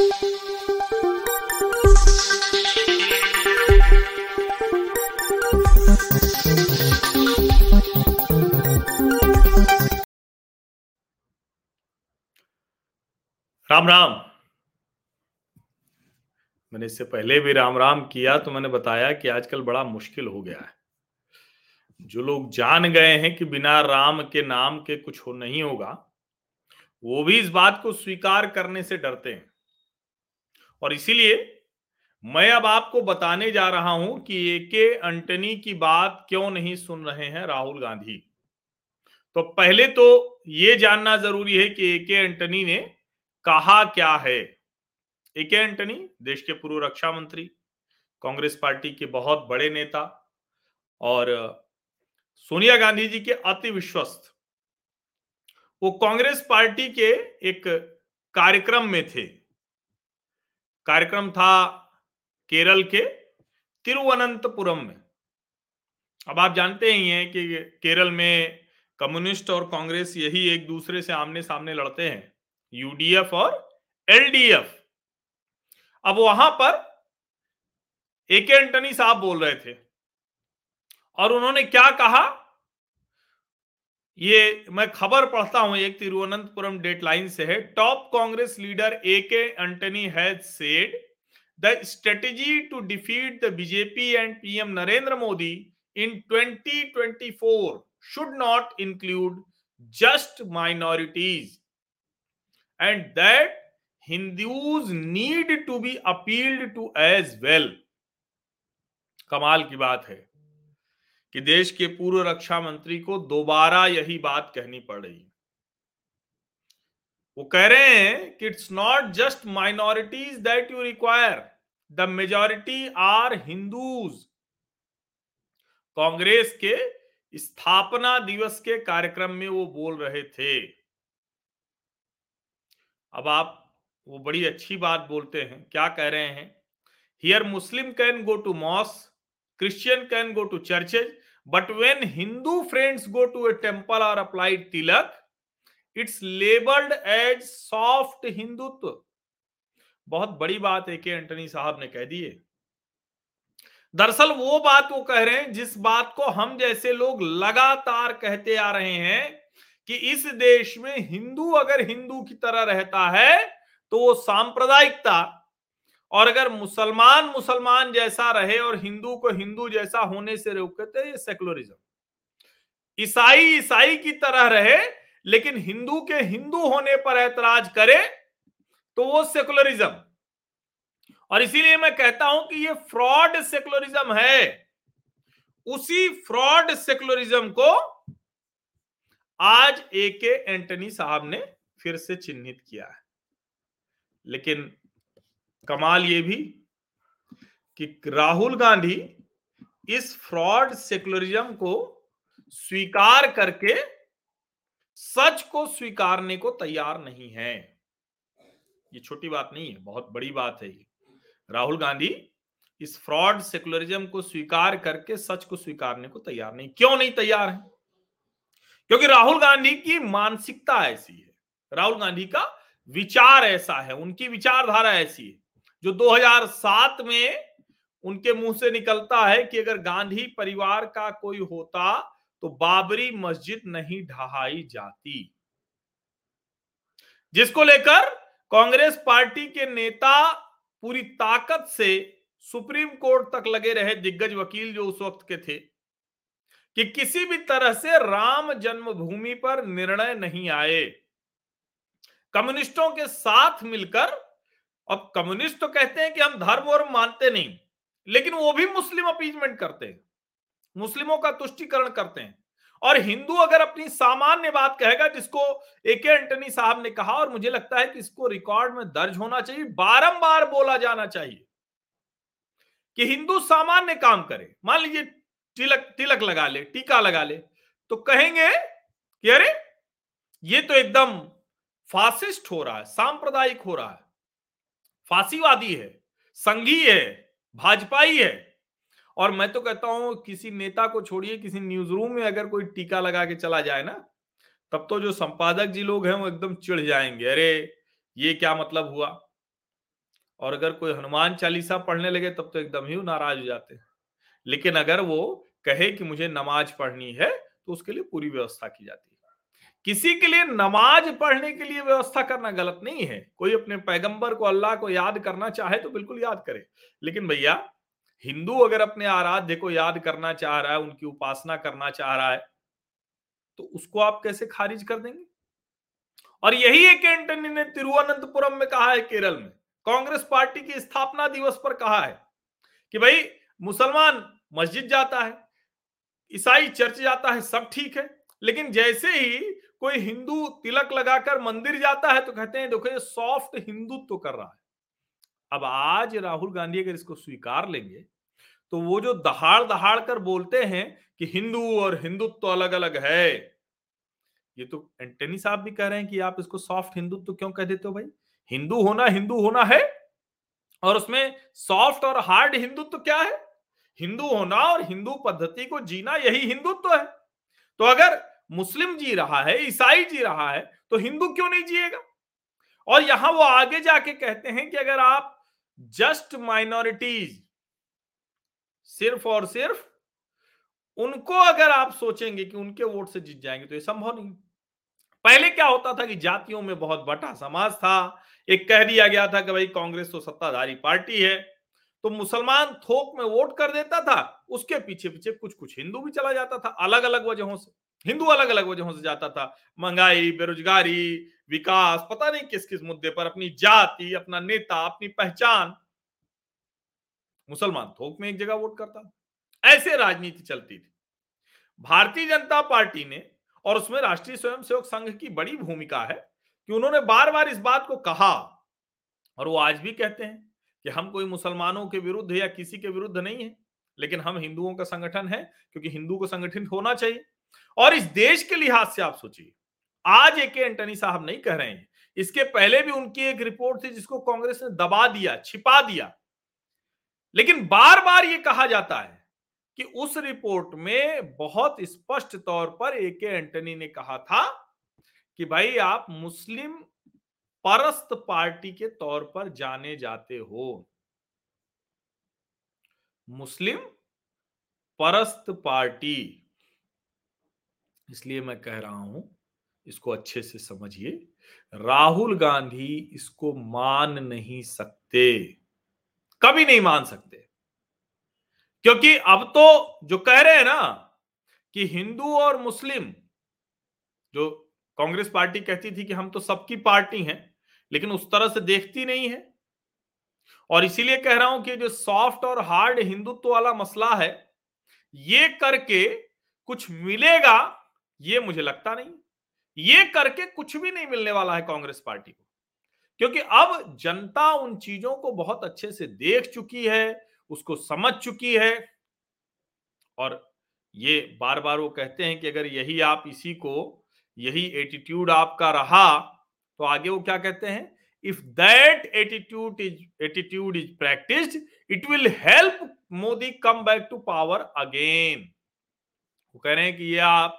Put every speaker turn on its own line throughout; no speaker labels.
राम राम। मैंने इससे पहले भी राम राम किया तो मैंने बताया कि आजकल बड़ा मुश्किल हो गया है। जो लोग जान गए हैं कि बिना राम के नाम के कुछ हो नहीं होगा, वो भी इस बात को स्वीकार करने से डरते हैं। और इसीलिए मैं अब आपको बताने जा रहा हूँ कि ए के अंटनी की बात क्यों नहीं सुन रहे हैं राहुल गांधी। तो पहले तो ये जानना ज़रूरी है कि ए के अंटनी ने कहा क्या है। ए के एंटनी देश के पूर्व रक्षा मंत्री, कांग्रेस पार्टी के बहुत बड़े नेता और सोनिया गांधी जी के अति विश्वस्त। वो कांग्रेस पार्टी के एक कार्यक्रम में थे। कार्यक्रम था केरल के तिरुवनंतपुरम में। अब आप जानते ही हैं कि केरल में कम्युनिस्ट और कांग्रेस यही एक दूसरे से आमने सामने लड़ते हैं यूडीएफ और एलडीएफ अब वहाँ पर ए के एंटनी साहब बोल रहे थे और उन्होंने क्या कहा? ये मैं खबर पढ़ता हूँ एक तिरुवनंतपुरम डेटलाइन से है। Top Congress leader A K Antony has said the strategy to defeat the BJP and PM Narendra Modi in 2024 should not include just minorities and that Hindus need to be appealed to as well. कमाल की बात है। कि देश के पूर्व रक्षा मंत्री को दोबारा यही बात कहनी पड़ रही वो कह रहे हैं कि it's not just minorities that you require the majority are Hindus Congress के स्थापना दिवस के कार्यक्रम में वो बोल रहे थे। अब आप वो बड़ी अच्छी बात बोलते हैं, क्या कह रहे हैं? Here Muslim can go to mosque Christian can go to churches but when Hindu friends go to a temple और applied tilak it's labelled as soft Hindutva बहुत बड़ी बात है कि एंटनी साहब ने कह दी है। दरअसल वो बात वो कह रहे हैं, जिस बात को हम जैसे लोग लगातार कहते आ रहे हैं कि इस देश में हिंदू अगर हिंदू की तरह रहता है तो वो सांप्रदायिकता और अगर मुसलमान मुसलमान जैसा रहे और हिंदू को हिंदू जैसा होने से रोकते तो ये सेकुलरिज्म ईसाई ईसाई की तरह रहे, लेकिन हिंदू के हिंदू होने पर ऐतराज करे तो वो सेकुलरिज्म और इसीलिए मैं कहता हूँ कि ये फ्रॉड सेकुलरिज्म है। उसी फ्रॉड सेकुलरिज्म को आज ए के एंटनी साहब ने फिर से चिन्हित किया है। लेकिन कमाल ये भी कि राहुल गांधी इस फ्रॉड सेकुलरिज्म को स्वीकार करके सच को स्वीकारने को तैयार नहीं है। ये छोटी बात नहीं है, बहुत बड़ी बात है ये। राहुल गांधी इस फ्रॉड सेकुलरिज्म को स्वीकार करके सच को स्वीकारने को तैयार नहीं। क्यों नहीं तैयार है? क्योंकि राहुल गांधी की मानसिकता ऐसी है। राहुल गांधी का विचार ऐसा है, उनकी विचारधारा ऐसी है। जो 2007 में उनके मुँह से निकलता है कि अगर गांधी परिवार का कोई होता तो बाबरी मस्जिद नहीं ढहाई जाती। जिसको लेकर कांग्रेस पार्टी के नेता पूरी ताकत से सुप्रीम कोर्ट तक लगे रहे दिग्गज वकील जो उस वक्त के थे कि किसी भी तरह से राम जन्मभूमि पर निर्णय नहीं आए। कम्युनिस्टों के साथ मिलकर अब कम्युनिस्ट तो कहते हैं कि हम धर्म और मानते नहीं, लेकिन वो भी मुस्लिम अपीजमेंट करते हैं, मुस्लिमों का तुष्टिकरण करते हैं। और हिंदू अगर अपनी सामान्य बात कहेगा, जिसको ए के एंटनी साहब ने कहा, और मुझे लगता है कि इसको रिकॉर्ड में दर्ज होना चाहिए, बारंबार बोला जाना चाहिए कि हिंदू सामान्य काम करे। मान लीजिए तिलक तिलक लगा ले, टीका लगा ले तो कहेंगे कि अरे, ये तो एकदम फासिस्ट हो रहा है, सांप्रदायिक हो रहा है। फांसीवादी है, संघी है, भाजपाई है। और मैं तो कहता हूँ, किसी नेता को छोड़िए, किसी न्यूज़ रूम में अगर कोई टीका लगा के चला जाए ना, तब तो जो संपादक जी लोग हैं, वो एकदम चिढ़ जाएँगे। अरे, ये क्या मतलब हुआ? और अगर कोई हनुमान चालीसा पढ़ने लगे, तब तो एकदम ही नाराज़ हो जाते हैं। लेकिन अगर वो कहे कि मुझे नमाज़ पढ़नी है तो उसके लिए पूरी व्यवस्था की जाती है। किसी के लिए नमाज़ पढ़ने के लिए व्यवस्था करना गलत नहीं है। कोई अपने पैगंबर को अल्लाह को याद करना चाहे तो बिल्कुल याद करे। लेकिन भैया, हिंदू अगर अपने आराध्य को याद करना चाह रहा है, उनकी उपासना करना चाह रहा है तो उसको आप कैसे खारिज कर देंगे? और यही एक एंटनी ने तिरुवनंतपुरम में कहा है, केरल में। कांग्रेस पार्टी की स्थापना दिवस पर कहा है कि भाई, मुसलमान मस्जिद जाता है, ईसाई चर्च जाता है, सब ठीक है। लेकिन जैसे ही कोई हिंदू तिलक लगाकर मंदिर जाता है तो कहते हैं, देखो ये सॉफ्ट हिंदुत्व तो कर रहा है। अब आज राहुल गांधी अगर इसको स्वीकार लेंगे तो वो जो दहाड़ दहाड़ कर बोलते हैं कि हिंदू और हिंदुत्व तो अलग अलग है, ये तो एंटनी साहब भी कह रहे हैं कि आप इसको सॉफ्ट हिंदुत्व तो क्यों कह देते हो भाई? हिंदू होना हिंदू होना है और उसमें सॉफ्ट और हार्ड हिंदुत्व तो क्या है? हिंदू होना और हिंदू पद्धति को जीना यही हिंदुत्व तो है। तो अगर मुस्लिम जी रहा है, ईसाई जी रहा है तो हिंदू क्यों नहीं जिएगा? और यहाँ वो आगे जाके कहते हैं कि अगर आप जस्ट माइनॉरिटीज, सिर्फ़ और सिर्फ़, उनको अगर आप सोचेंगे कि उनके वोट से जीत जाएँगे तो ये संभव नहीं। पहले क्या होता था कि जातियों में बहुत बटा समाज था। एक कह दिया गया था कि भाई कांग्रेस तो सत्ताधारी पार्टी है तो मुसलमान थोक में वोट कर देता था, उसके पीछे पीछे कुछ कुछ हिंदू भी चला जाता था अलग अलग वजहों से। हिंदू अलग अलग वजहों से जाता था। महँगाई, बेरोजगारी, विकास, पता नहीं किस किस मुद्दे पर अपनी जाति, अपना नेता, अपनी पहचान। मुसलमान थोक में एक जगह वोट करता ऐसे राजनीति चलती थी। भारतीय जनता पार्टी ने और उसमें राष्ट्रीय स्वयंसेवक संघ की बड़ी भूमिका है कि उन्होंने बार बार इस बात को कहा और वो आज भी कहते हैं कि हम कोई मुसलमानों के विरुद्ध या किसी के विरुद्ध नहीं है, लेकिन हम हिंदुओं का संगठन है क्योंकि हिंदू को संगठित होना चाहिए। और इस देश के लिहाज से आप सोचिए। आज ए के एंटनी साहब नहीं कह रहे हैं। इसके पहले भी उनकी एक रिपोर्ट थी जिसको कांग्रेस ने दबा दिया, छिपा दिया। लेकिन बार बार ये कहा जाता है कि उस रिपोर्ट में बहुत स्पष्ट तौर पर ए के एंटनी ने कहा था कि भाई आप मुस्लिम परस्त पार्टी के तौर पर जाने जाते हो। मुस्लिम परस्त पार्टी। इसलिए मैं कह रहा हूँ, इसको अच्छे से समझिए। राहुल गांधी इसको मान नहीं सकते। कभी नहीं मान सकते। क्योंकि अब तो जो कह रहे हैं ना कि हिंदू और मुस्लिम, जो कांग्रेस पार्टी कहती थी कि हम तो सबकी पार्टी हैं, लेकिन उस तरह से देखती नहीं है। और इसीलिए कह रहा हूँ कि जो सॉफ्ट और हार्ड हिंदुत्व वाला मसला है, ये करके कुछ मिलेगा ये मुझे लगता नहीं। ये करके कुछ भी नहीं मिलने वाला है कांग्रेस पार्टी को। क्योंकि अब जनता उन चीज़ों को बहुत अच्छे से देख चुकी है, उसको समझ चुकी है और ये बार बार वो कहते हैं कि अगर यही आप इसी को, यही एटीट्यूड आपका रहा तो आगे वो क्या कहते हैं? If that attitude is attitude is practice it will help Modi come back to power again वो कह रहे हैं कि ये आप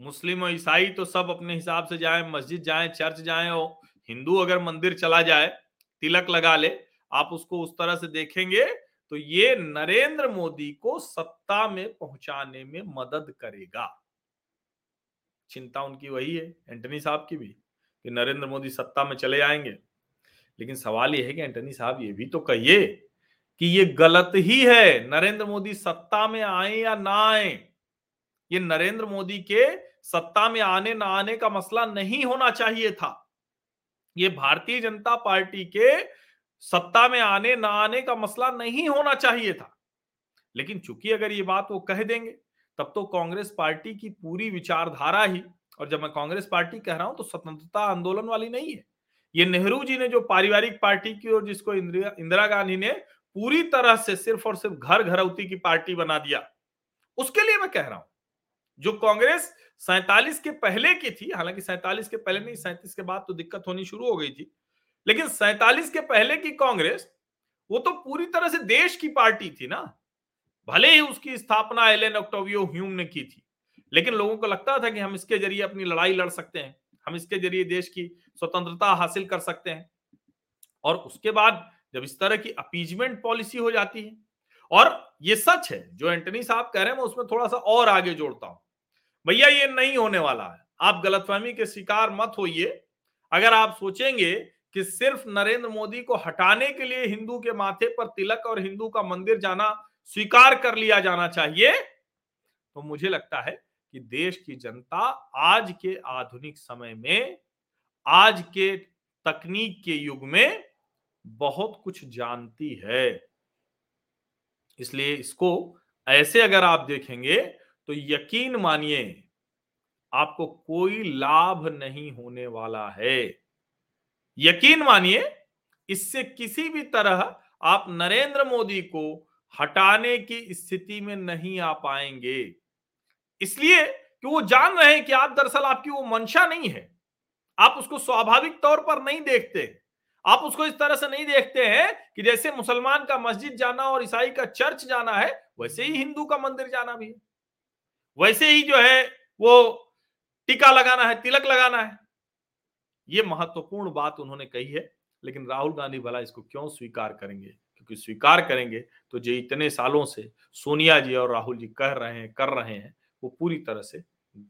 मुस्लिम और ईसाई तो सब अपने हिसाब से जाए, मस्जिद जाए, चर्च जाए और हिंदू अगर मंदिर चला जाए, तिलक लगा ले, आप उसको उस तरह से देखेंगे तो ये नरेंद्र मोदी को सत्ता में पहुँचाने में मदद करेगा। चिंता उनकी वही है, एंटनी साहब की भी, कि नरेंद्र मोदी सत्ता में चले आएँगे। लेकिन सवाल यह है कि एंटनी साहब ये भी तो कहिए कि ये गलत ही है, नरेंद्र मोदी सत्ता में आए या ना आए। ये नरेंद्र मोदी के सत्ता में आने ना आने का मसला नहीं होना चाहिए था। ये भारतीय जनता पार्टी के सत्ता में आने ना आने का मसला नहीं होना चाहिए था। लेकिन चूँकि अगर ये बात वो कह देंगे, तब तो कांग्रेस पार्टी की पूरी विचारधारा ही, और जब मैं कांग्रेस पार्टी कह रहा हूँ तो स्वतंत्रता आंदोलन वाली नहीं है। ये नेहरू जी ने जो पारिवारिक पार्टी की और जिसको इंदिरा गांधी ने पूरी तरह से सिर्फ़ और सिर्फ़ घर घरौती की पार्टी बना दिया, उसके लिए मैं कह रहा हूँ। जो कांग्रेस सैतालीस के पहले की थी, हालाँकि सैतालीस के पहले नहीं, सैंतीस के बाद तो दिक्कत होनी शुरू हो गई थी। लेकिन सैतालीस के पहले की कांग्रेस, वो तो पूरी तरह से देश की पार्टी थी ना। भले ही उसकी स्थापना एलेन ऑक्टोवियो ह्यूम ने की थी, लेकिन लोगों को लगता था कि हम इसके ज़रिए अपनी लड़ाई लड़ सकते हैं, हम इसके ज़रिए देश की स्वतंत्रता हासिल कर सकते हैं। और उसके बाद जब इस तरह की अपीजमेंट पॉलिसी हो जाती है, और ये सच है, जो एंटनी साहब कह रहे हैं, मैं उसमें थोड़ा सा और आगे जोड़ता हूँ। भैया ये नहीं होने वाला है। आप गलतफहमी के शिकार मत होइए। अगर आप सोचेंगे कि सिर्फ़ नरेंद्र मोदी को हटाने के लिए हिंदू के माथे पर तिलक और हिंदू का मंदिर जाना, स्वीकार कर लिया जाना चाहिए तो मुझे लगता है कि देश की जनता आज के आधुनिक समय में, आज के तकनीक के युग में बहुत कुछ जानती है। इसलिए इसको ऐसे अगर आप देखेंगे तो यकीन मानिए, आपको कोई लाभ नहीं होने वाला है। यकीन मानिए, इससे किसी भी तरह आप नरेंद्र मोदी को हटाने की स्थिति में नहीं आ पाएँगे। इसलिए कि वो जान रहे हैं कि आप दरअसल आपकी वो मंशा नहीं है। आप उसको स्वाभाविक तौर पर नहीं देखते। आप उसको इस तरह से नहीं देखते हैं कि जैसे मुसलमान का मस्जिद जाना और ईसाई का चर्च जाना है, वैसे ही हिंदू का मंदिर जाना भी है। वैसे ही जो है वो टीका लगाना है, तिलक लगाना है। ये महत्वपूर्ण बात उन्होंने कही है, लेकिन राहुल गांधी भला इसको क्यों स्वीकार करेंगे? क्योंकि स्वीकार करेंगे तो जो इतने सालों से सोनिया जी और राहुल जी कह रहे हैं, कर रहे हैं, वो पूरी तरह से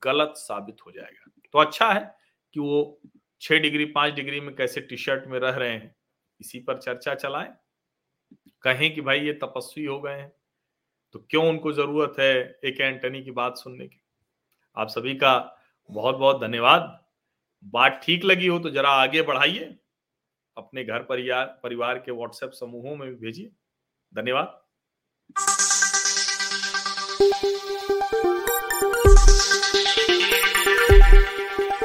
गलत साबित हो जाएगा। तो अच्छा है कि वो छह डिग्री, पाँच डिग्री में कैसे टी शर्ट में रह रहे हैं, इसी पर चर्चा चलाएँ। कहें कि भाई ये तपस्वी हो गए हैं। तो क्यों उनको ज़रूरत है एक एंटनी की बात सुनने की? आप सभी का बहुत बहुत धन्यवाद। बात ठीक लगी हो तो जरा आगे बढ़ाइए। अपने घर परिवार परिवार के व्हाट्सएप समूहों में भेजिए। धन्यवाद।